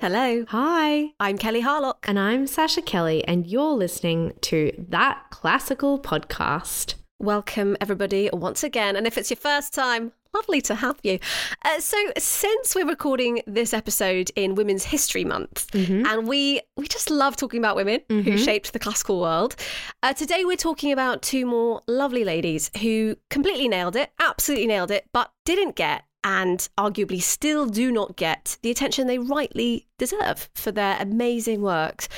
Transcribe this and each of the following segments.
Hello. Hi. I'm Kelly Harlock. And I'm Sasha Kelly, and you're listening to That Classical Podcast. Welcome, everybody, once again. And if it's your first time, lovely to have you. Uh, so, since we're recording this episode in Women's History Month, Mm-hmm. and we we just love talking about women who shaped the classical world, uh, today we're talking about two more lovely ladies who completely nailed it, absolutely nailed it, but didn't get. And arguably still do not get the attention they rightly deserve for their amazing works.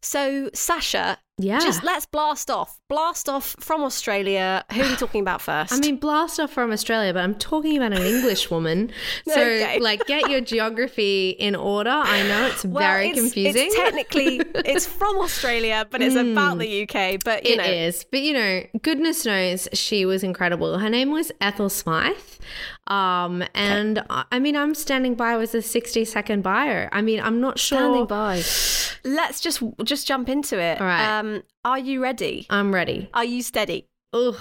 So, Sasha, Yeah. just let's blast off. Blast off from Australia. Who are we talking about first? I mean, blast off from Australia, but I'm talking about an English woman. So, Okay. like, get your geography in order. I know it's Well, very it's- confusing. It's technically it's from Australia, but it's about the UK. But you It know, is, But you know, goodness knows she was incredible. Her name was Ethel Smyth. Um, and I I mean, I'm standing by with a 60 second bio. I mean, I'm not sure. standing by. Let's just just jump into it. All right. Um, Um, are you ready? I'm ready. Are you steady? Ugh.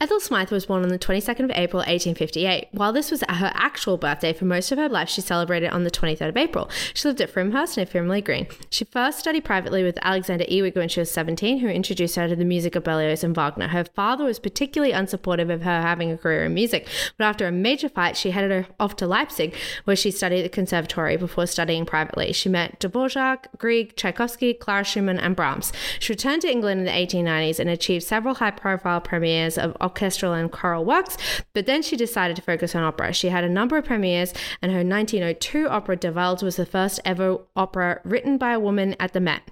Ethel Smyth was born on the 22nd of April 1858. While this was her actual birthday, for most of her life she celebrated on the 23rd of April. She lived at Frimhurst near Frimley Green. She first studied privately with Alexander Ewing when she was 17, who introduced her to the music of Berlioz and Wagner. Her father was particularly unsupportive of her having a career in music, but after a major fight, she headed off to Leipzig, where she studied at the conservatory before studying privately. She met Dvorak, Grieg, Tchaikovsky, Clara Schumann, and Brahms. She returned to England in the 1890s and achieved several high profile premieres of orchestral and choral works, but then she decided to focus on opera. She had a number of premieres, and her 1902 opera Der Wald was the first ever opera written by a woman at the Met.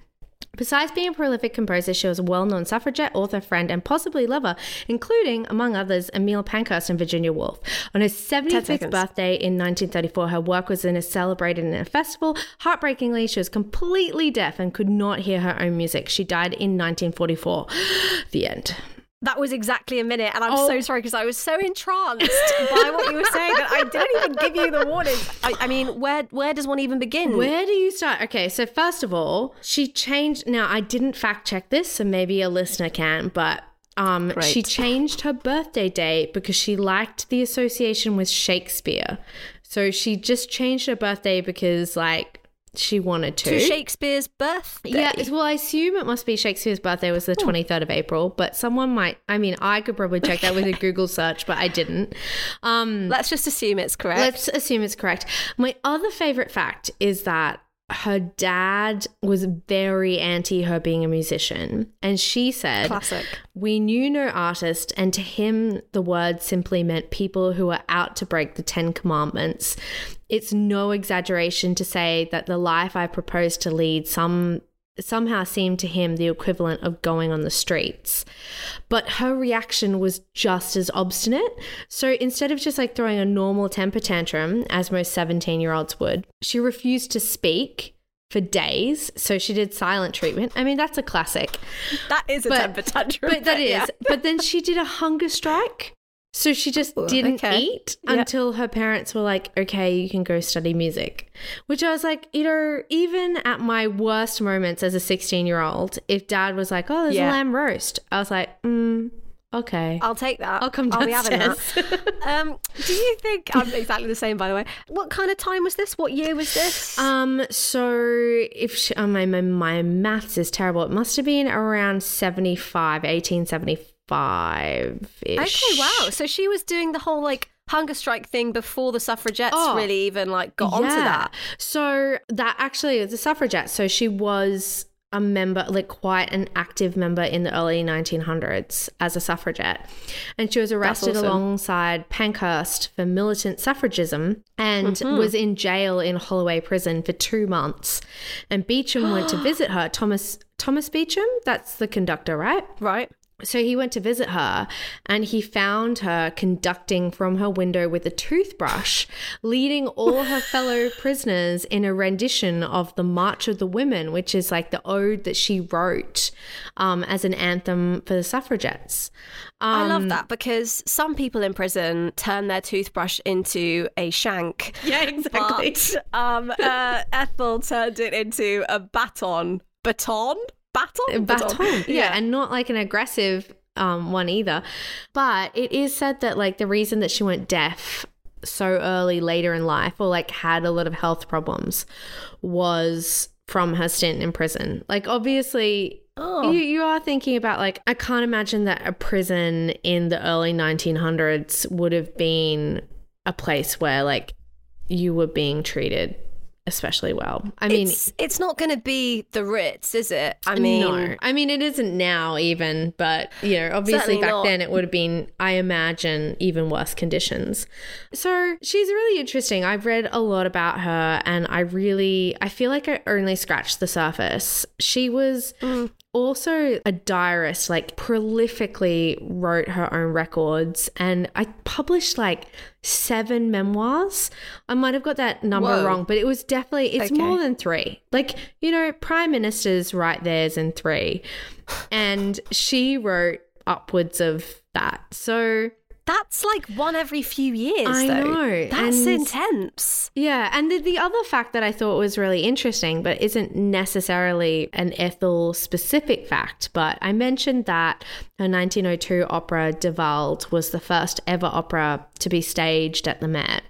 Besides being a prolific composer, she was a well known suffragette, author, friend, and possibly lover, including, among others, Emmeline Pankhurst and Virginia Woolf. On her 75th birthday in 1934, her work was in a celebrated in a festival. Heartbreakingly, she was completely deaf and could not hear her own music. She died in 1944. the end. That was exactly a minute, and I'm Oh. so sorry because I was so entranced by what you were saying that I didn't even give you the warning. I, I mean, where where does one even begin? Where do you start? Okay, so first of all, she changed. Now, I didn't fact check this, so maybe a listener can, but um, Great. she changed her birthday date because she liked the association with Shakespeare. So she just changed her birthday because, like, she wanted to. to Shakespeare's birthday? yeah, well, I assume it must be Shakespeare's birthday was the 23rd of April, but someone might, I mean, I could probably check that with a Google search, but I didn't. Um, Let's just assume it's correct. Let's assume it's correct. My other favorite fact is that her dad was very anti her being a musician. And she said, Classic. We knew no artist, and to him, the word simply meant people who were out to break the Ten Commandments. It's no exaggeration to say that the life I proposed to lead some somehow seemed to him the equivalent of going on the streets. But her reaction was just as obstinate. So instead of just like throwing a normal temper tantrum, as most 17 year olds would, she refused to speak for days. So she did silent treatment. I mean, that's a classic. That is a But- temper tantrum. But that is. yeah. But then she did a hunger strike. So she just didn't okay. eat Yeah. until her parents were like, okay, you can go study music. Which I was like, you know, even at my worst moments as a 16 year old, if dad was like, oh, there's Yeah. a lamb roast, I was like, mm, okay. I'll take that. I'll come I'll be having that. um, do you think I'm exactly the same? By the way, what kind of time was this? What year was this? Um, so if she, oh, my, my my maths is terrible, it must have been around 75, 1875 ish. okay, wow. So she was doing the whole like hunger strike thing before the suffragettes Oh, really even like got onto that. So that actually is a suffragette. So she was a member, like quite an active member in the early 1900s as a suffragette. And she was arrested awesome. alongside Pankhurst for militant suffragism and Mm-hmm. was in jail in Holloway prison for two months. And Beecham went to visit her. Thomas Thomas Beecham, that's the conductor, right? Right. So he went to visit her and he found her conducting from her window with a toothbrush, leading all her fellow prisoners in a rendition of the March of the Women, which is like the ode that she wrote um, as an anthem for the suffragettes. I Um, love that because some people in prison turn their toothbrush into a shank. Yeah, exactly. But um, uh, Ethel turned it into a baton. Baton? Baton? baton. Yeah. and not like an aggressive um, one either. But it is said that like the reason that she went deaf so early later in life or like had a lot of health problems was from her stint in prison. Like obviously Oh. you, you are thinking about like I can't imagine that a prison in the early 1900s would have been a place where like you were being treated especially well. I mean it's, it's not going to be the Ritz, is it? I mean, no. I mean, it isn't now, even, but you know, obviously back not. then it would have been, I imagine, even worse conditions. So she's really interesting. I've read a lot about her, and I really, I feel like I only scratched the surface. She was mm. Also a diarist, like prolifically wrote her own records, and I published like seven memoirs. I might have got that number Whoa. wrong, but it was definitely it's Okay. more than three. Like you know, prime ministers write theirs in three, and she wrote upwards of that. So that's like one every few years. I though. know, That's and- intense. Yeah, and the, the other fact that I thought was really interesting, but isn't necessarily an Ethel specific fact, but I mentioned that her 1902 opera Wald was the first ever opera to be staged at the Met.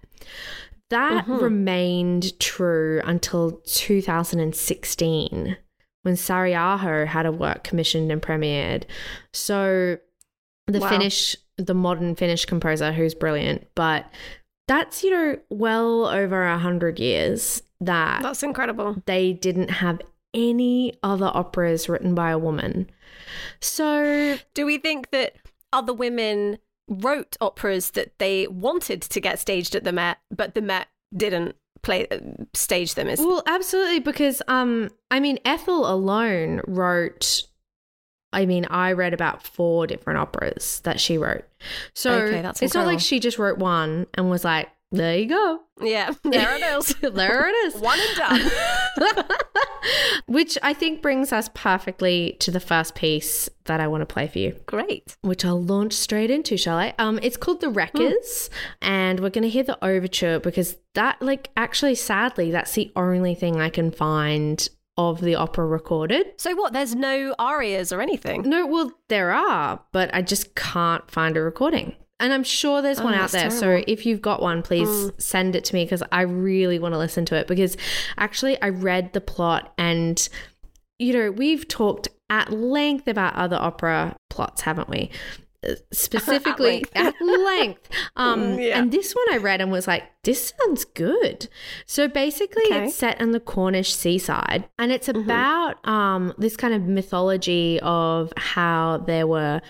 That mm-hmm. remained true until 2016 when Saariaho had a work commissioned and premiered. So the Wow. Finnish, the modern Finnish composer who's brilliant, but that's, you know, well over a hundred years that That's incredible. they didn't have any other operas written by a woman. So Do we think that other women wrote operas that they wanted to get staged at the Met, but the Met didn't play stage them? Is Well, absolutely, because um, I mean, Ethel alone wrote. I mean, I read about four different operas that she wrote. So Okay, that's it's not like she just wrote one and was like, "There you go, yeah, there it is. there it is." One and done. Which I think brings us perfectly to the first piece that I want to play for you. Great. which I'll launch straight into, shall I? Um, it's called The Wreckers, and we're gonna hear the overture because that, like, actually, sadly, that's the only thing I can find of the opera recorded. So what? There's no arias or anything. No, well, there are, but I just can't find a recording. And I'm sure there's Oh, one out there. So if you've got one, please mm. send it to me because I really want to listen to it. Because actually, I read the plot and, you know, we've talked at length about other opera plots, haven't we? Specifically, length. at length. Um, Mm, yeah. And this one I read and was like, this sounds good. So basically, Okay. it's set on the Cornish seaside and it's about um, this kind of mythology of how there were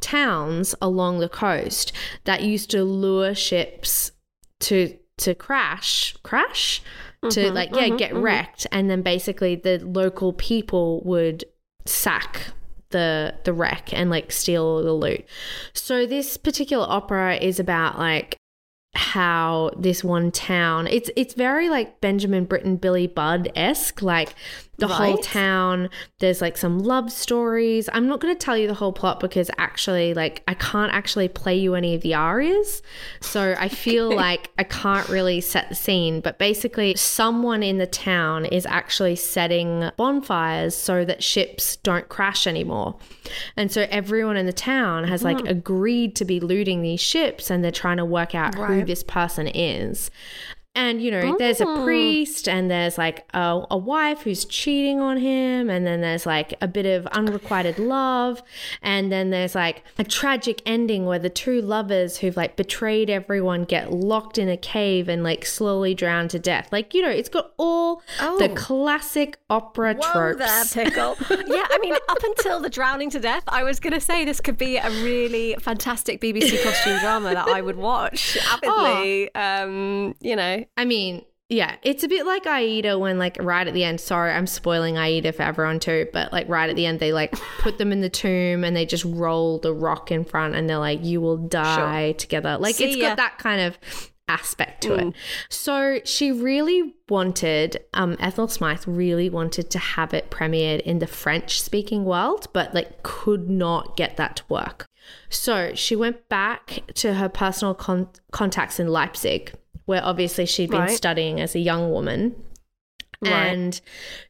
towns along the coast that used to lure ships to to crash crash to like yeah get wrecked and then basically the local people would sack the the wreck and like steal the loot. So this particular opera is about like how this one town it's it's very like Benjamin Britten Billy Budd esque like the whole town. There's like some love stories. I'm not going to tell you the whole plot because actually like I can't actually play you any of the arias. So I feel like I can't really set the scene. But basically someone in the town is actually setting bonfires so that ships don't crash anymore. And so everyone in the town has like oh. agreed to be looting these ships and they're trying to work out who this person is. And, you know, there's a priest and there's like a, a wife who's cheating on him. And then there's like a bit of unrequited love. And then there's like a tragic ending where the two lovers who've like betrayed everyone get locked in a cave and like slowly drown to death. Like, you know, it's got all the Oh. classic opera Whoa tropes. there, pickle. yeah, I mean, up until the drowning to death, I was going to say this could be a really fantastic BBC costume drama that I would watch avidly. Um, you know, I mean, yeah, it's a bit like Aida when, like, right at the end, sorry, I'm spoiling Aida for everyone too, but like, right at the end, they like put them in the tomb and they just roll the rock in front and they're like, you will die together. Like, See it's ya. got that kind of aspect to it. So she really wanted, um, Ethel Smyth really wanted to have it premiered in the French speaking world, but like, could not get that to work. So she went back to her personal con- contacts in Leipzig, where obviously she'd been Right. studying as a young woman. Right. And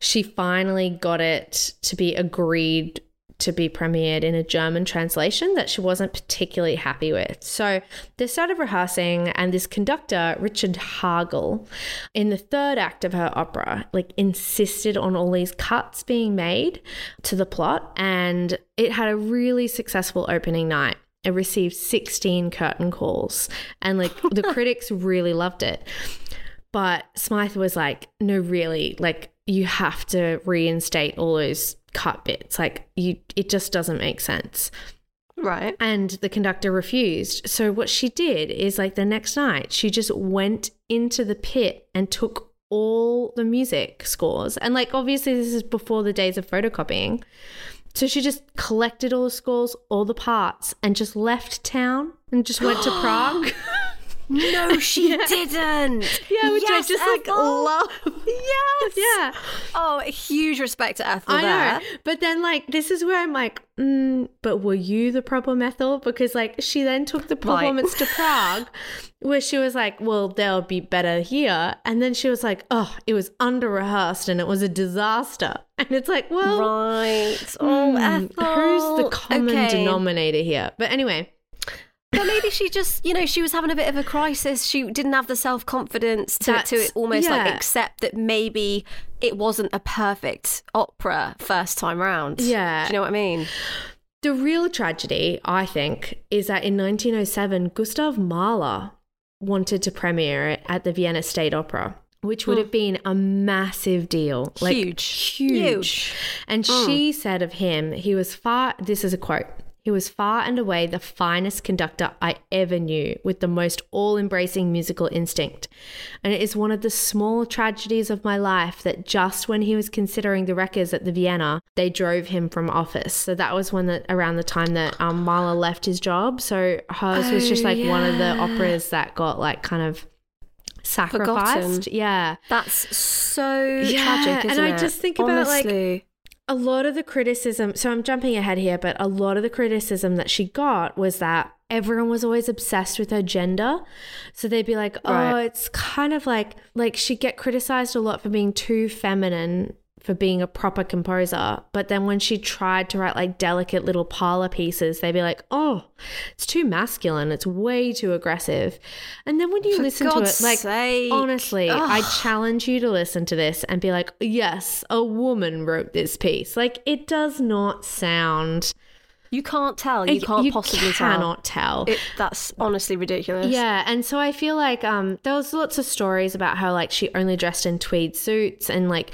she finally got it to be agreed to be premiered in a German translation that she wasn't particularly happy with. So they started rehearsing, and this conductor, Richard Hagel, in the third act of her opera, like insisted on all these cuts being made to the plot, and it had a really successful opening night. It received 16 curtain calls, and like the critics really loved it. But Smyth was like, no, really, like you have to reinstate all those cut bits. Like you it just doesn't make sense. Right. And the conductor refused. So what she did is like the next night, she just went into the pit and took all the music scores. And like obviously this is before the days of photocopying. So she just collected all the scores, all the parts, and just left town and just went to Prague. No, she didn't. Yeah, which yes, I just like love. Yes. Yeah. Oh, huge respect to Ethel I there. know. But then, like, this is where I'm like, mm, but were you the problem, Ethel? Because, like, she then took the performance to Prague, where she was like, well, they'll be better here. And then she was like, oh, it was under rehearsed and it was a disaster. And it's like, well, Right. Oh, hmm, Ethel. who's the common Okay. denominator here? But anyway, But maybe she just, you know, she was having a bit of a crisis. She didn't have the self confidence to, to almost like accept that maybe it wasn't a perfect opera first time round. Yeah. Do you know what I mean? the real tragedy, I think, is that in 1907, Gustav Mahler wanted to premiere it at the Vienna State Opera. Which would have been a massive deal. Like, Huge. Huge. Huge. And mm. she said of him, he was far, this is a quote, he was far and away the finest conductor I ever knew, with the most all embracing musical instinct. And it is one of the small tragedies of my life that just when he was considering the Wreckers at the Vienna, they drove him from office. So that was when the, around the time that um, Mahler left his job. So hers was just Oh, like one of the operas that got like kind of sacrificed. Yeah. That's so Yeah, tragic, and I it? just think about, like, Honestly. A lot of the criticism so i'm jumping ahead here but a lot of the criticism that she got was that everyone was always obsessed with her gender so they'd be like oh Right. it's kind of like like she'd get criticized a lot for being too feminine for being a proper composer but then when she tried to write like delicate little parlor pieces they'd be like oh it's too masculine it's way too aggressive and then when you For listen God's to it like sake. honestly i challenge you to listen to this and be like yes a woman wrote this piece like it does not sound You can't tell. You can't possibly cannot tell, tell. It, that's honestly ridiculous. yeah, and so I feel like um there was lots of stories about how like she only dressed in tweed suits and like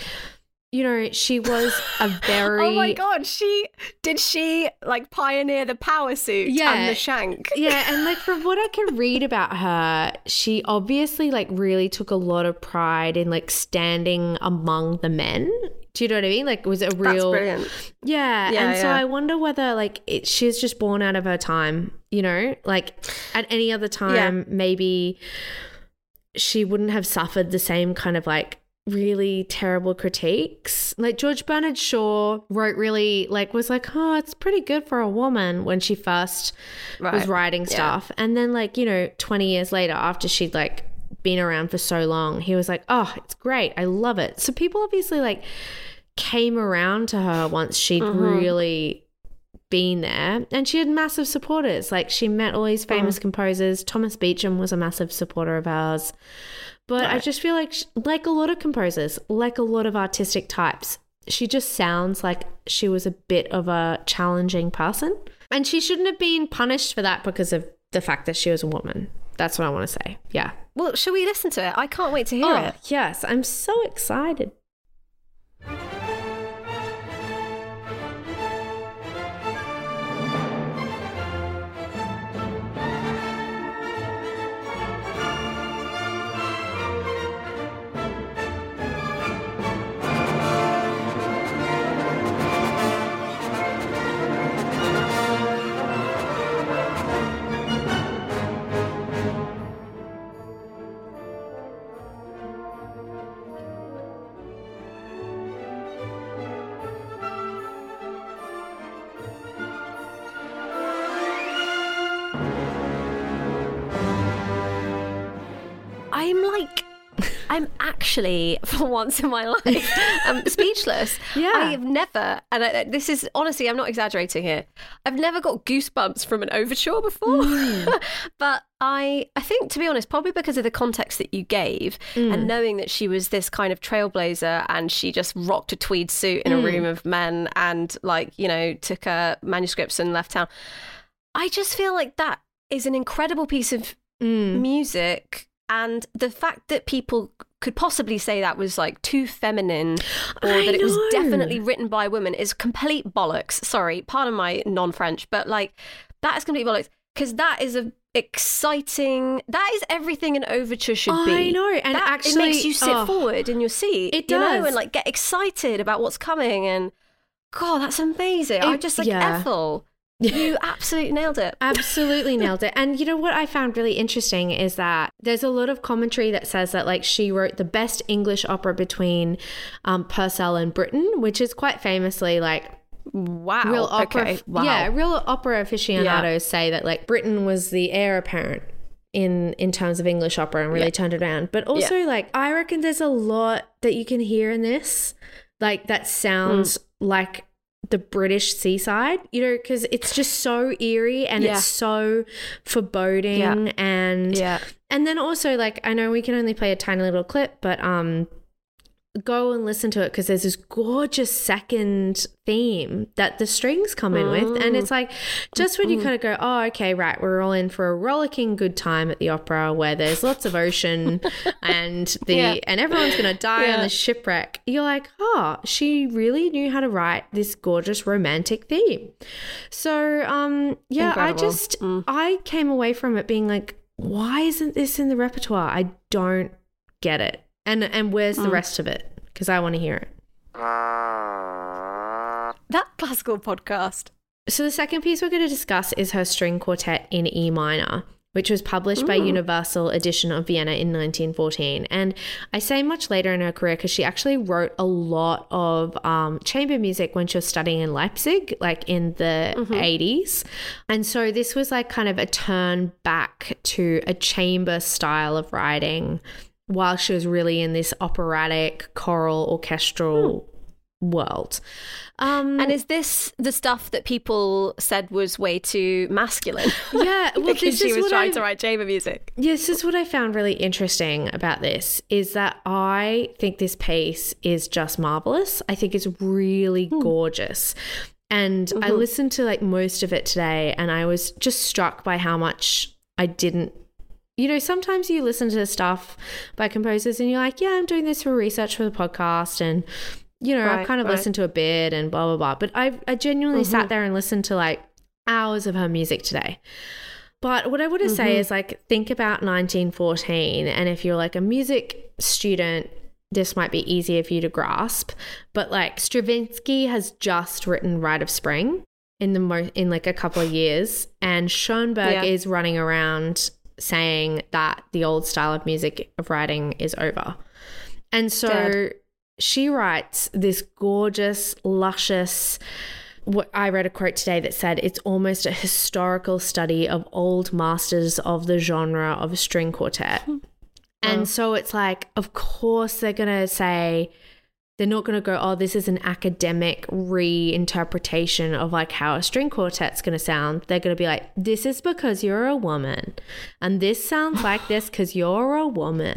you know she was a very Oh my god, she did she like pioneer the power suit Yeah. and the shank? yeah, and like from what I can read about her, she obviously like really took a lot of pride in like standing among the men. Do you know what I mean? Like, was it a That's real? brilliant. Yeah, Yeah, and so. I wonder whether like it, she's just born out of her time. You know, like at any other time, maybe she wouldn't have suffered the same kind of like really terrible critiques. Like George Bernard Shaw wrote really like was like, "Oh, it's pretty good for a woman" when she first was Right. writing Yeah. stuff. And then like, you know, 20 years later after she'd like been around for so long, he was like, "Oh, it's great. I love it." So people obviously like came around to her once she'd mm-hmm. really been there and she had massive supporters like she met all these mm. famous composers thomas beecham was a massive supporter of ours but i just feel like like a lot of composers like a lot of artistic types she just sounds like she was a bit of a challenging person. And she shouldn't have been punished for that because of the fact that she was a woman. That's what i want to say. Yeah. Well, shall we listen to it? I can't wait to hear oh it. yes. I'm so excited I'm actually, for once in my life, um, speechless. Yeah. I have never, and I, this is honestly, I'm not exaggerating here. I've never got goosebumps from an overture before, Mm. but I, I think to be honest, probably because of the context that you gave, Mm. and knowing that she was this kind of trailblazer, and she just rocked a tweed suit in a Mm. room of men, and like you know took her manuscripts and left town. I just feel like that is an incredible piece of Mm. music and the fact that people could possibly say that was like too feminine or I that it was definitely written by women is complete bollocks. Sorry pardon my non-french but like that is complete bollocks because that is a exciting that is everything an overture should be. I know, and That- actually, it makes you sit oh, forward in your seat It you know does. and like get excited about what's coming and god that's amazing. I It- just like yeah. ethel you absolutely nailed it Absolutely nailed it. And you know what I found really interesting is that there's a lot of commentary that says that like she wrote the best English opera between um, Purcell and Britten, which is quite famously like wow real opera. okay wow Yeah, real opera aficionados say that like Britten was the heir apparent in in terms of English opera and really Yeah. turned it around. But also like I reckon there's a lot that you can hear in this, like that sounds Mm. like the British seaside, you know, because it's just so eerie and Yeah. it's so foreboding Yeah. and yeah and then also like I know we can only play a tiny little clip, but um go and listen to it because there's this gorgeous second theme that the strings come in with. And it's like just when you kind of go oh okay right we're all in for a rollicking good time at the opera where there's lots of ocean and the Yeah. and everyone's gonna die on the shipwreck you're like oh she really knew how to write this gorgeous romantic theme. So um yeah Incredible. i just i came away from it being like why isn't this in the repertoire? I don't get it and and where's the mm. rest of it because i want to hear it that classical podcast. so the second piece we're going to discuss is her string quartet in e minor which was published by mm. Universal Edition of Vienna in 1914. And I say much later in her career because she actually wrote a lot of um, chamber music when she was studying in Leipzig, like in the mm-hmm. 80s. And so this was like kind of a turn back to a chamber style of writing while she was really in this operatic, choral, orchestral hmm. world. Um, And is this the stuff that people said was way too masculine? yeah, well, because this she is was what trying I- to write chamber music. Yes, this is what I found really interesting about this is that I think this piece is just marvelous. I think it's really hmm. gorgeous. And I mm-hmm. listened to like most of it today and I was just struck by how much I didn't you know, sometimes you listen to stuff by composers and you're like, yeah, I'm doing this for research for the podcast and you know, I've kind of right. listened to a bit and blah blah blah. But I I genuinely sat mm-hmm. there and listened to like hours of her music today. But what I want to say mm-hmm. is like think about 1914 and if you're like a music student this might be easier for you to grasp, but like Stravinsky has just written Rite of Spring in the mo- in like a couple of years and Schoenberg Yeah. is running around saying that the old style of music of writing is over. And so she writes this gorgeous, luscious. What I read a quote today that said it's almost a historical study of old masters of the genre of string quartet. Hmm. And so it's like, of course, they're going to say, they're not going to go, oh, this is an academic reinterpretation of like how a string quartet's going to sound. They're going to be like, this is because you're a woman. And this sounds like this because you're a woman.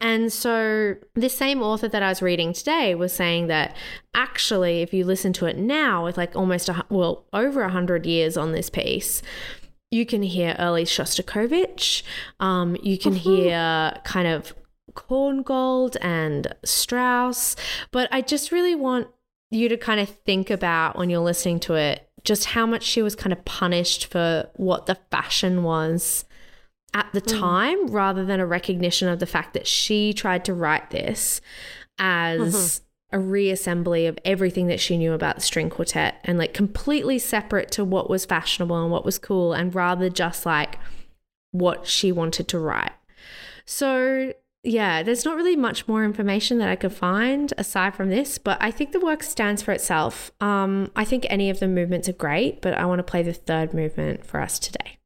And so the same author that I was reading today was saying that actually, if you listen to it now with like almost, a, well, over a hundred years on this piece, you can hear early Shostakovich. Um, you can hear kind of Korngold and Strauss. But I just really want you to kind of think about when you're listening to it just how much she was kind of punished for what the fashion was at the mm. time rather than a recognition of the fact that she tried to write this as mm-hmm. a reassembly of everything that she knew about the string quartet and like completely separate to what was fashionable and what was cool and rather just like what she wanted to write. So, yeah, there's not really much more information that I could find aside from this, but I think the work stands for itself. Um, I think any of the movements are great, but I want to play the third movement for us today.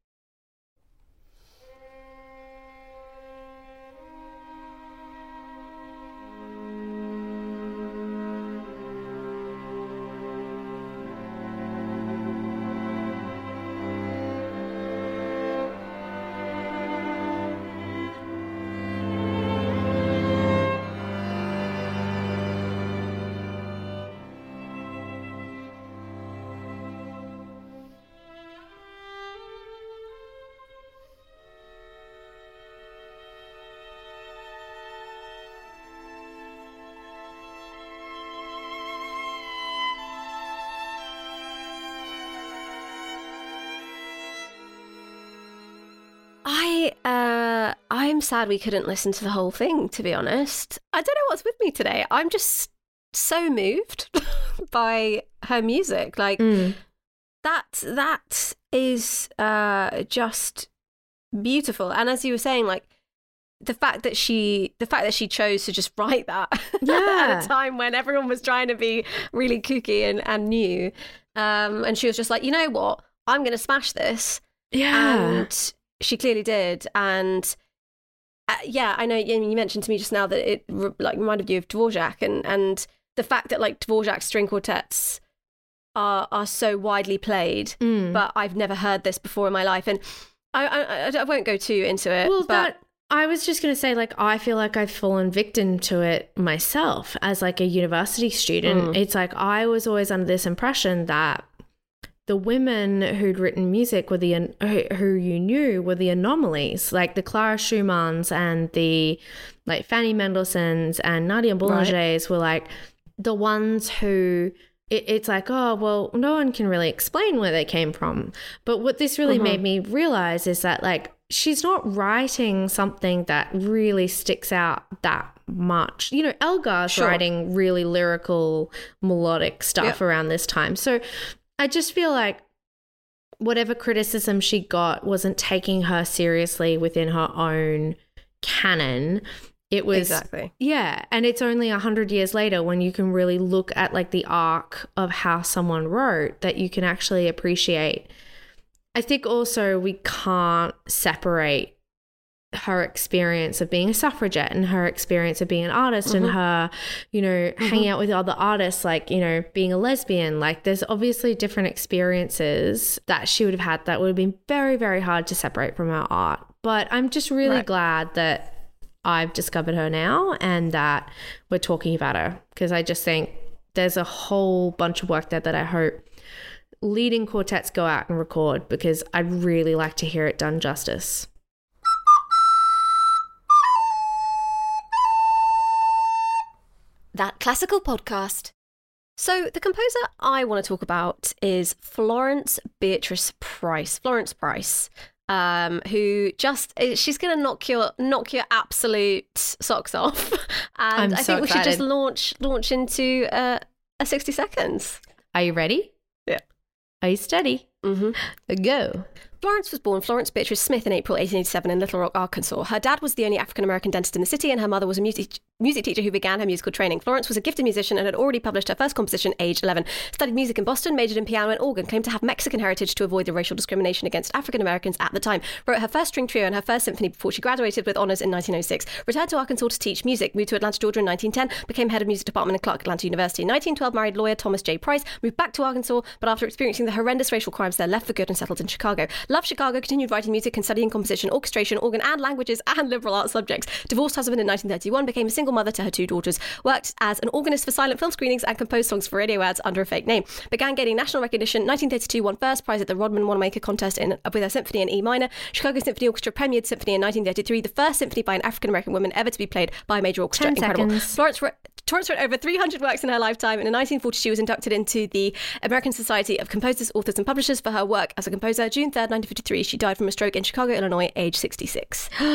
I'm sad we couldn't listen to the whole thing, to be honest. I don't know what's with me today. I'm just so moved by her music. Like Mm. that that is uh just beautiful. And as you were saying, like the fact that she the fact that she chose to just write that Yeah. at a time when everyone was trying to be really kooky and, and new. Um and she was just like, you know what? I'm gonna smash this Yeah. and she clearly did and uh, yeah i know you mentioned to me just now that it like reminded you of dvorak and and the fact that like dvorak's string quartets are are so widely played Mm. but i've never heard this before in my life and i i, I- I won't go too into it well, but that I was just going to say, like, I feel like I've fallen victim to it myself as like a university student. Mm. It's like I was always under this impression that the women who'd written music were the who who you knew were the anomalies, like the Clara Schumanns and the like Fanny Mendelssohns and Nadia Boulangers were like the ones who it, it's like oh well no one can really explain where they came from but what this really Mhm. made me realize is that like she's not writing something that really sticks out that much you know elgar's Sure. writing really lyrical melodic stuff Yep. around this time so i just feel like whatever criticism she got wasn't taking her seriously within her own canon it was exactly yeah, and it's only a hundred years later when you can really look at like the arc of how someone wrote that you can actually appreciate. I think also we can't separate her experience of being a suffragette and her experience of being an artist and Mhm. her, you know, hanging out with other artists, like, you know, being a lesbian. Like, there's obviously different experiences that she would have had that would have been very, very hard to separate from her art. But I'm just really Right. glad that I've discovered her now and that we're talking about her because I just think there's a whole bunch of work there that I hope leading quartets go out and record because I'd really like to hear it done justice. That classical podcast. So, the composer I want to talk about is Florence Beatrice Price. Florence Price, um, who just eh, she's going to knock your knock your absolute socks off, and I'm I so think we should just launch launch into uh, a sixty seconds. Are you ready? Yeah. Are you steady? Mm-hmm. Go. Florence was born Florence Beatrice Smith in April 1887 in Little Rock, Arkansas. Her dad was the only African American dentist in the city, and her mother was a music, music teacher who began her musical training. Florence was a gifted musician and had already published her first composition aged 11. Studied music in Boston, majored in piano and organ, claimed to have Mexican heritage to avoid the racial discrimination against African Americans at the time. Wrote her first string trio and her first symphony before she graduated with honors in 1906. Returned to Arkansas to teach music, moved to Atlanta, Georgia in 1910, became head of music department at Clark Atlanta University. In 1912, married lawyer Thomas J. Price, moved back to Arkansas, but after experiencing the horrendous racial crimes there, left for good and settled in Chicago. Loved Chicago, continued writing music and studying composition, orchestration, organ and languages, and liberal arts subjects. Divorced husband in 1931, became a single mother to her two daughters. Worked as an organist for silent film screenings and composed songs for radio ads under a fake name. Began gaining national recognition. 1932, won first prize at the Rodman Wanamaker contest in, with her symphony in E minor. Chicago Symphony Orchestra premiered symphony in 1933, the first symphony by an African American woman ever to be played by a major orchestra. 10 Incredible. seconds. Florence wrote, Florence wrote over 300 works in her lifetime, and in 1940 she was inducted into the American Society of Composers, Authors, and Publishers for her work as a composer. June 3rd, 1953, she died from a stroke in Chicago, Illinois, age 66. Do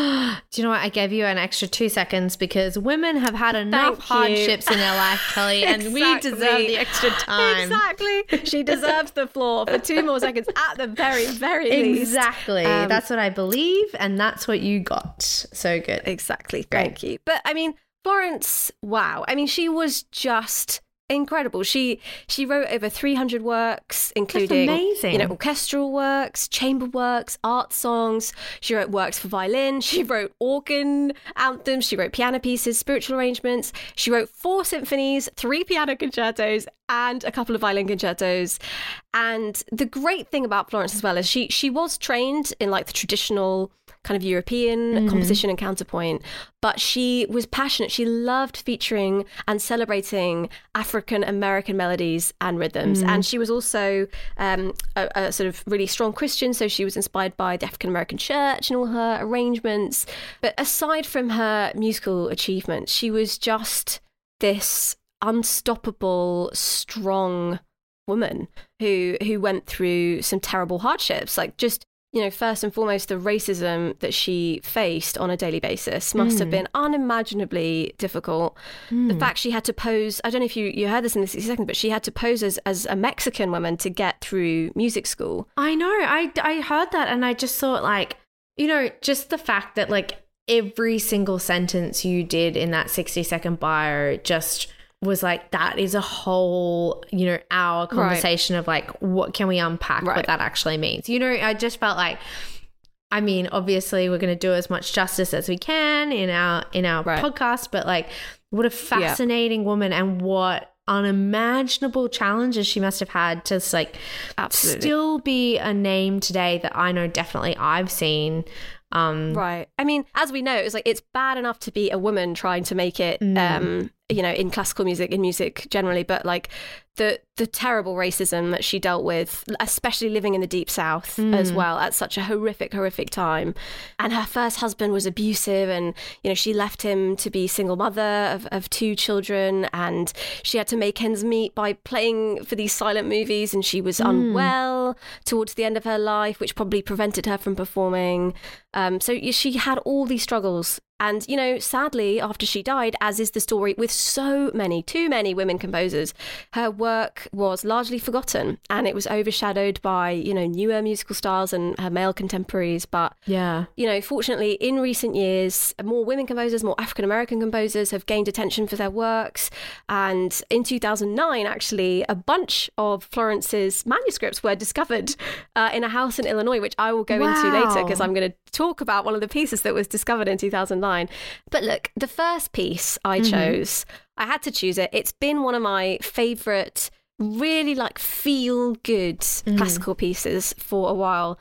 you know what? I gave you an extra two seconds because women have had enough Thank you. hardships in their life, Kelly, and we deserve the extra time. Exactly. She deserves the floor for two more seconds at the very, very least. Exactly. Um, that's what I believe, and that's what you got. So good. Exactly. Thank you. But I mean, Florence, wow. I mean, she was just incredible. She she wrote over 300 works including you know orchestral works, chamber works, art songs. She wrote works for violin, she wrote organ anthems, she wrote piano pieces, spiritual arrangements. She wrote four symphonies, three piano concertos and a couple of violin concertos. And the great thing about Florence as well is she she was trained in like the traditional kind of European composition and counterpoint, but she was passionate. She loved featuring and celebrating African American melodies and rhythms. And she was also um, a, a sort of really strong Christian, so she was inspired by the African American church and all her arrangements. But aside from her musical achievements, she was just this unstoppable, strong woman who who went through some terrible hardships like just you know, first and foremost, the racism that she faced on a daily basis must have hmm. been unimaginably difficult. The hmm. fact she had to pose, I don't know if you, you heard this in the 60 seconds, but she had to pose as, as a Mexican woman to get through music school. I know. I, I heard that and I just thought, like, you know, just the fact that, like, every single sentence you did in that 60 second bio just was like, that is a whole, you know, hour conversation of like, what can we unpack Right. what that actually means? You know, I just felt like, I mean, obviously we're going to do as much justice as we can in our in our Right. podcast, but like what a fascinating woman and what unimaginable challenges she must have had to like Absolutely. still be a name today that I know definitely I've seen. Um, Right. I mean, as we know, it's like it's bad enough to be a woman trying to make it, um, you know, in classical music, in music generally, but like the the terrible racism that she dealt with, especially living in the deep south as well, at such a horrific, horrific time. And her first husband was abusive, and you know, she left him to be single mother of, of two children, and she had to make ends meet by playing for these silent movies, and she was unwell towards the end of her life, which probably prevented her from performing. Um, so she had all these struggles. And, you know, sadly, after she died, as is the story with so many, too many women composers, her work was largely forgotten and it was overshadowed by, you know, newer musical styles and her male contemporaries. But yeah. you know, fortunately, in recent years, more women composers, more African American composers have gained attention for their works. And in 2009, actually, a bunch of Florence's manuscripts were discovered uh, in a house in Illinois, which I will go into later because I'm going to talk about one of the pieces that was discovered in 2009. But look, the first piece I mm-hmm. chose, I had to choose it. It's been one of my favorite really like feel good mm. classical pieces for a while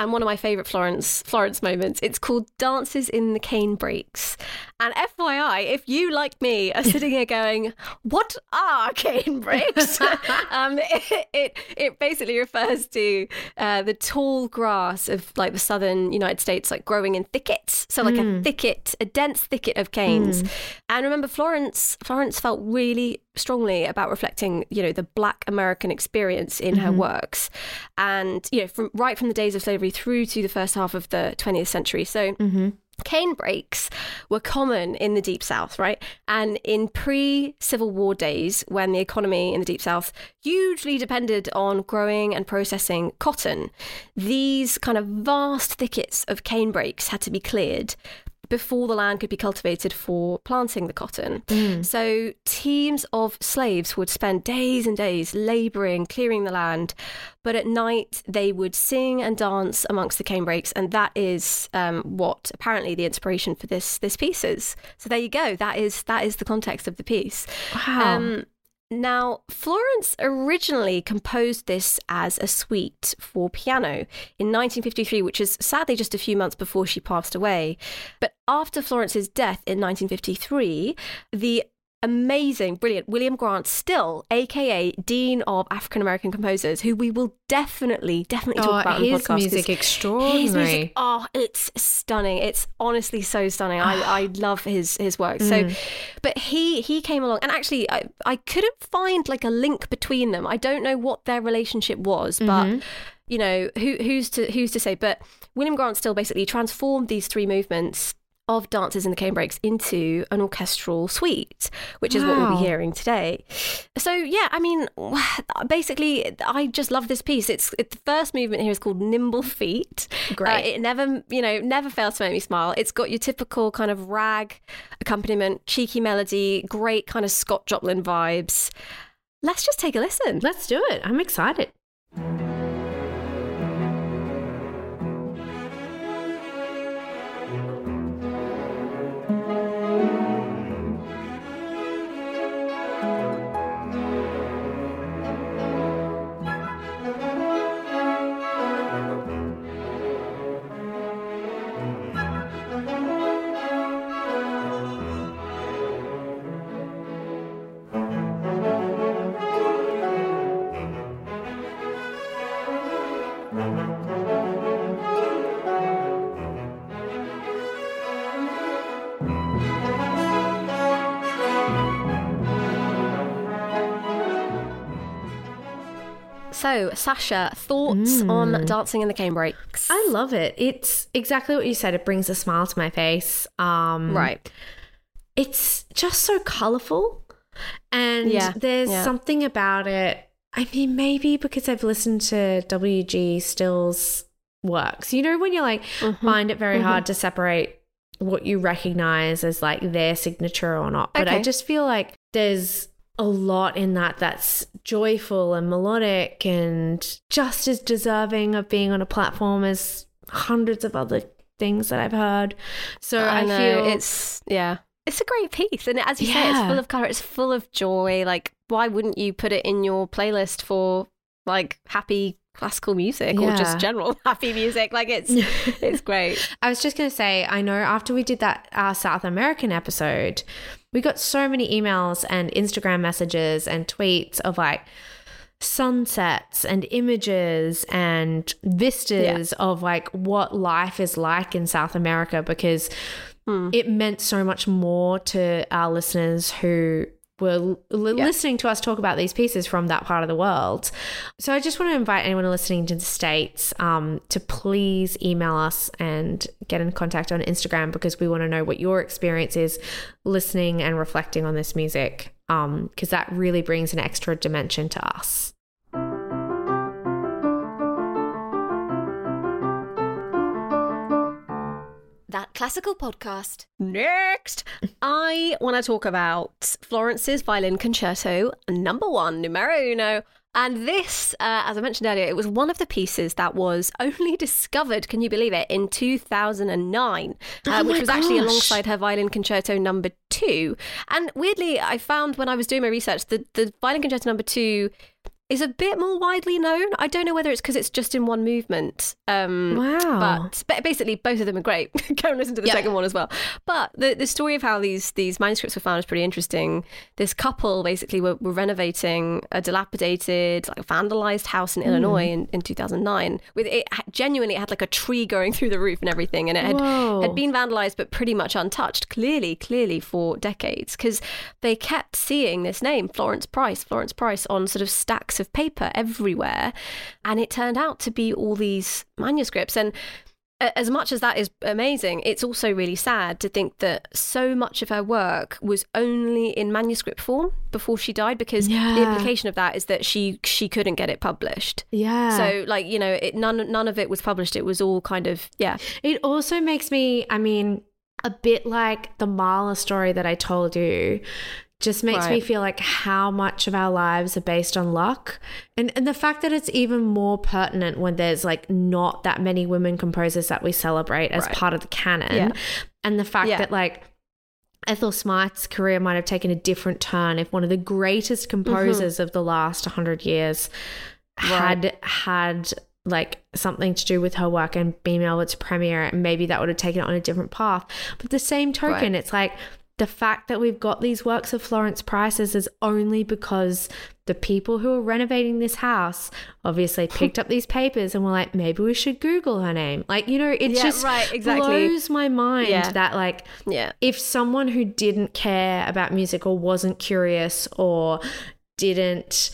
and one of my favorite Florence Florence moments. It's called Dances in the Cane Brakes. And FYI if you like me are sitting here going what are cane brakes? Um, it, it it basically refers to uh, the tall grass of like the southern United States like growing in thickets. So like a thicket a dense thicket of canes. And remember Florence Florence felt really strongly about reflecting you know the black american experience in her works. And you know from right from the days of slavery through to the first half of the 20th century. So mm-hmm. cane brakes were common in the deep south right? And in pre-civil war days when the economy in the deep south hugely depended on growing and processing cotton these kind of vast thickets of cane brakes had to be cleared before the land could be cultivated for planting the cotton. So teams of slaves would spend days and days laboring, clearing the land, but at night they would sing and dance amongst the cane brakes, and that is um, what apparently the inspiration for this this piece is. So there you go. That is that is the context of the piece. Wow. Um, now, Florence originally composed this as a suite for piano in 1953, which is sadly just a few months before she passed away. But after Florence's death in 1953, the amazing, brilliant William Grant Still, aka Dean of African American Composers, who we will definitely, definitely talk Oh, about his podcast. music His extraordinary. music, oh, it's stunning. It's honestly so stunning. I, I love his his work. So, mm. but he he came along, and actually, I I couldn't find like a link between them. I don't know what their relationship was, but mm-hmm. you know, who who's to who's to say? But William Grant Still basically transformed these three movements of dances in the cane brakes into an orchestral suite, which is what we'll be hearing today. So yeah, I mean, basically, I just love this piece. It's it, the first movement here is called Nimble Feet. Great. Uh, it never, you know, never fails to make me smile. It's got your typical kind of rag accompaniment, cheeky melody, great kind of Scott Joplin vibes. Let's just take a listen. Let's do it. I'm excited. So, Sasha, thoughts on dancing in the cane brakes? I love it. It's exactly what you said. It brings a smile to my face. Um, right. It's just so colorful. And Yeah, there's yeah. something about it. I mean, maybe because I've listened to W.G. Still's works. You know, when you're like, Mm-hmm. find it very hard to separate what you recognize as like their signature or not. But I just feel like there's a lot in that that's joyful and melodic and just as deserving of being on a platform as hundreds of other things that I've heard. So I, I know feel it's yeah, it's a great piece, and as you say, it's full of color. It's full of joy. Like, why wouldn't you put it in your playlist for like happy classical music or just general happy music? Like, it's it's great. I was just going to say, I know after we did that our South American episode, we got so many emails and Instagram messages and tweets of like sunsets and images and vistas of like what life is like in South America because hmm. it meant so much more to our listeners who were l- listening to us talk about these pieces from that part of the world. So I just want to invite anyone listening to the States um, to please email us and get in contact on Instagram because we want to know what your experience is listening and reflecting on this music because that really brings an extra dimension to us. Classical podcast. Next, I want to talk about Florence's Violin Concerto Number One, Numero Uno. And this, uh, as I mentioned earlier, it was one of the pieces that was only discovered, can you believe it, in 2009, uh, Oh which my was actually alongside her Violin Concerto Number Two. And weirdly, I found when I was doing my research that the Violin Concerto Number Two is a bit more widely known. I don't know whether it's because it's just in one movement. Um, Wow. but, but basically, both of them are great. Go and listen to the Yeah. second one as well. But the, the story of how these these manuscripts were found is pretty interesting. This couple basically were, were renovating a dilapidated, like vandalized house in Illinois in, in 2009. With it genuinely, it had like a tree going through the roof and everything, and it had Whoa. had been vandalized but pretty much untouched. Clearly, clearly for decades because they kept seeing this name, Florence Price, Florence Price, on sort of stacks of paper everywhere, and it turned out to be all these manuscripts and as much as that is amazing, it's also really sad to think that so much of her work was only in manuscript form before she died because the implication of that is that she she couldn't get it published. yeah. So like, you know, it, none none of it was published. It was all kind of yeah. It also makes me, I mean, a bit like the Mahler story that I told you. Just makes me feel like how much of our lives are based on luck. And and the fact that it's even more pertinent when there's like not that many women composers that we celebrate as Right. part of the canon. Yeah. And the fact Yeah. that like Ethel Smyth's career might have taken a different turn if one of the greatest mm-hmm. composers of the last 100 years had had like something to do with her work and being able to premiere it and maybe that would have taken it on a different path but the same token Right. it's like the fact that we've got these works of Florence Price's is only because the people who are renovating this house obviously picked up these papers and were like maybe we should google her name like you know it Yeah, just right, exactly. blows my mind Yeah. that like Yeah. if someone who didn't care about music or wasn't curious or didn't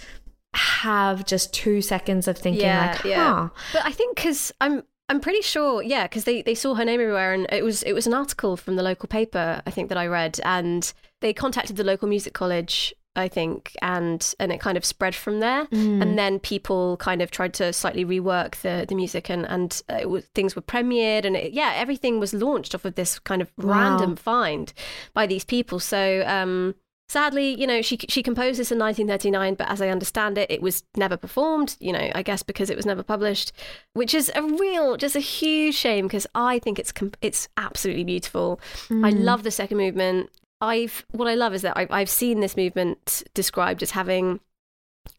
have just two seconds of thinking Yeah, like, yeah. But I think because I'm I'm pretty sure, yeah, because they, they saw her name everywhere, and it was it was an article from the local paper I think that I read, and they contacted the local music college. I think, and and it kind of spread from there, and then people kind of tried to slightly rework the the music, and and it was, things were premiered, and it, yeah, everything was launched off of this kind of Wow. random find by these people. So, um, sadly, you know, she she composed this in 1939, but as I understand it, it was never performed. You know, I guess because it was never published, which is a real, just a huge shame because I think it's it's absolutely beautiful. I love the second movement. I've what I love is that I've, I've seen this movement described as having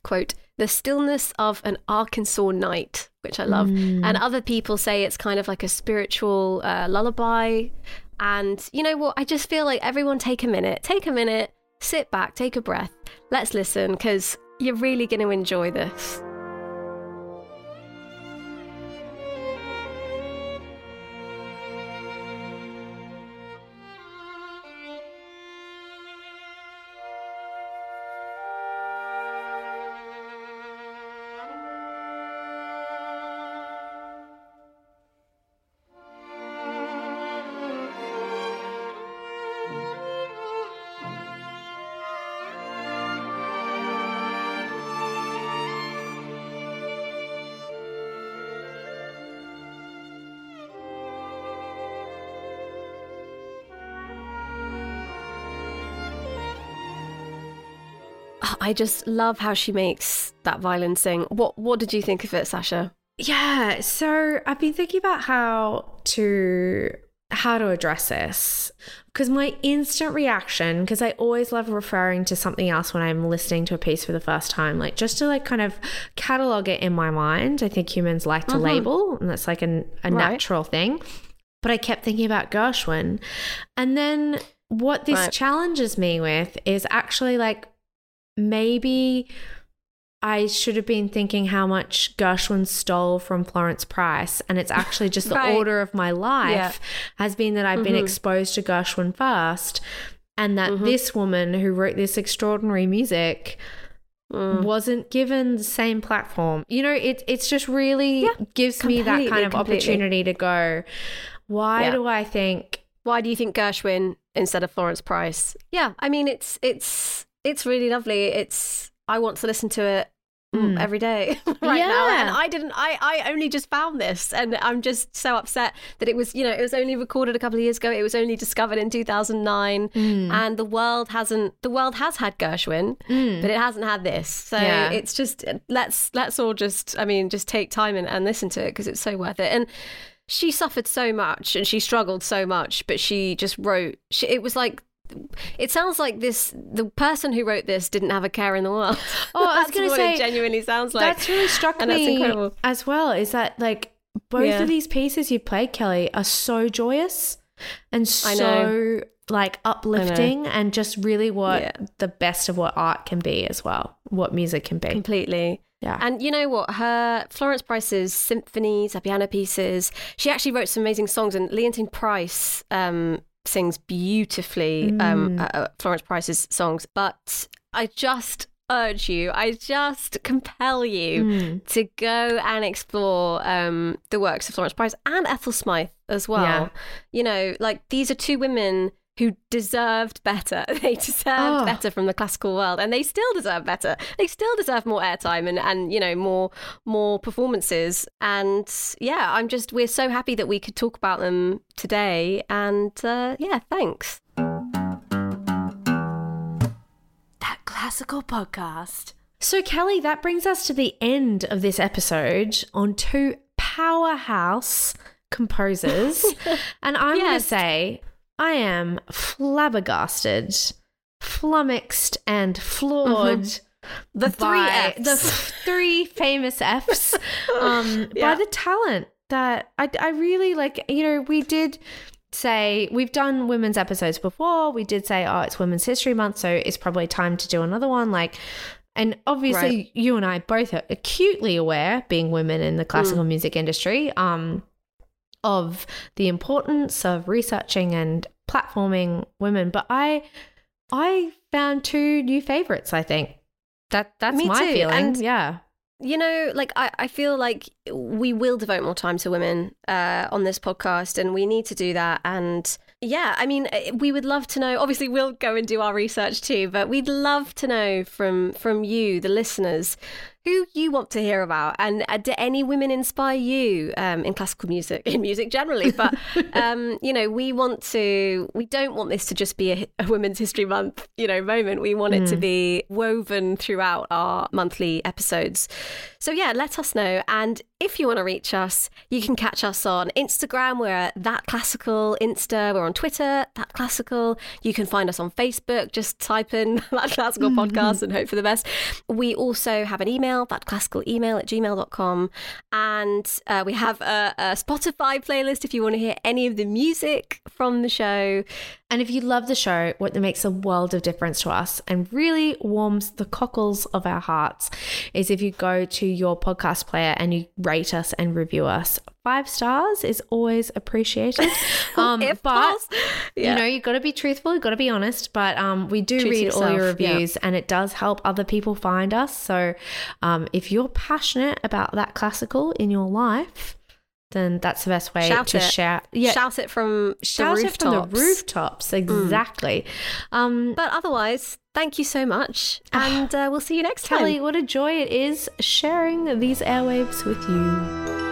quote the stillness of an Arkansas night, which I love, and other people say it's kind of like a spiritual uh, lullaby. And you know what? I just feel like everyone take a minute, take a minute, sit back, take a breath. Let's listen because you're really going to enjoy this. I just love how she makes that violin sing. What What did you think of it, Sasha? Yeah, so I've been thinking about how to how to address this because my instant reaction because I always love referring to something else when I'm listening to a piece for the first time like just to like kind of catalog it in my mind. I think humans like to Mhm. label and that's like an, a Right. natural thing. But I kept thinking about Gershwin and then what this Right. challenges me with is actually like maybe I should have been thinking how much Gershwin stole from Florence Price, and it's actually just the Right. order of my life Yeah. has been that I've been Mhm. exposed to Gershwin first, and that Mhm. this woman who wrote this extraordinary music Mm. wasn't given the same platform. You know, it it's just really Yeah, gives me that kind of completely. opportunity to go. Why Yeah. do I think? Why do you think Gershwin instead of Florence Price? Yeah, I mean it's it's it's really lovely. It's I want to listen to it mm, every day right now, and I didn't. I I only just found this, and I'm just so upset that it was you know it was only recorded a couple of years ago. It was only discovered in 2009, Mm. and the world hasn't. The world has had Gershwin. Mm. But it hasn't had this, so Yeah. it's just let's let's all just I mean just take time and, and listen to it because it's so worth it. And she suffered so much and she struggled so much, but she just wrote. She, it was like it sounds like this. The person who wrote this didn't have a care in the world. Oh, I was That's gonna what say, it genuinely sounds like. that's really struck and that's me incredible. as well. Is that like both Yeah. of these pieces you've played, Kelly, are so joyous and so like uplifting and just really what Yeah. the best of what art can be as well, what music can be. completely. Yeah. And you know what? Her Florence Price's symphonies, her piano pieces. She actually wrote some amazing songs, and Leontyne Price um, sings beautifully um, Mm. uh, uh, Florence Price's songs. But I just urge you, I just compel you Mm. to go and explore um, the works of Florence Price and Ethel Smyth as well. Yeah. You know, like these are two women who deserved better. They deserved Oh. better from the classical world, and they still deserve better. They still deserve more airtime and, and you know more more performances. And yeah, I'm just we're so happy that we could talk about them today. And uh, yeah, thanks. That classical podcast. So, Kelly, that brings us to the end of this episode on two powerhouse composers. and I'm going to say, I am flabbergasted, flummoxed, and floored. The three by Fs. the f- three famous Fs um, Yeah. by the talent that I, I really like. You know, we did say we've done women's episodes before. We did say, oh, it's Women's History Month, so it's probably time to do another one. Like, and obviously, Right. you and I both are acutely aware, being women in the classical Mm. music industry, um, of the importance of researching and platforming women. But I, I found two new favorites. I think that that's Me my too, feeling. and- yeah. you know, like I, I feel like we will devote more time to women uh, on this podcast, and we need to do that. And yeah, I mean, eh, we would love to know. Obviously, we'll go and do our research too, but we'd love to know from from you, the listeners, who you want to hear about, and uh, do any women inspire you um, in classical music, in music generally? But um, you know, we want to. We don't want this to just be a, a Women's History Month, you know, moment. We want it to Mm. be woven throughout our monthly episodes. So yeah, let us know. And if you want to reach us, you can catch us on Instagram. We're at that classical Insta. We're on Twitter, that classical. You can find us on Facebook. Just type in that classical podcast and hope for the best. We also have an email, that classical email at gmail.com. And uh, we have a, a Spotify playlist if you want to hear any of the music from the show. And if you love the show, what makes a world of difference to us and really warms the cockles of our hearts is if you go to your podcast player and you rate us and review us. Five stars is always appreciated. Um, but. Yeah. you know, you've got to be truthful, you've got to be honest. But um, we do read all your yourself, yeah. reviews, and it does help other people find us. So, um, if you're passionate about that classical in your life, then that's the best way Shout to it. share. Yeah, Shout it from shout the it rooftops. from the rooftops. Exactly. Um, But otherwise, thank you so much. And uh, we'll see you next time. Kelly, what a joy it is sharing these airwaves with you.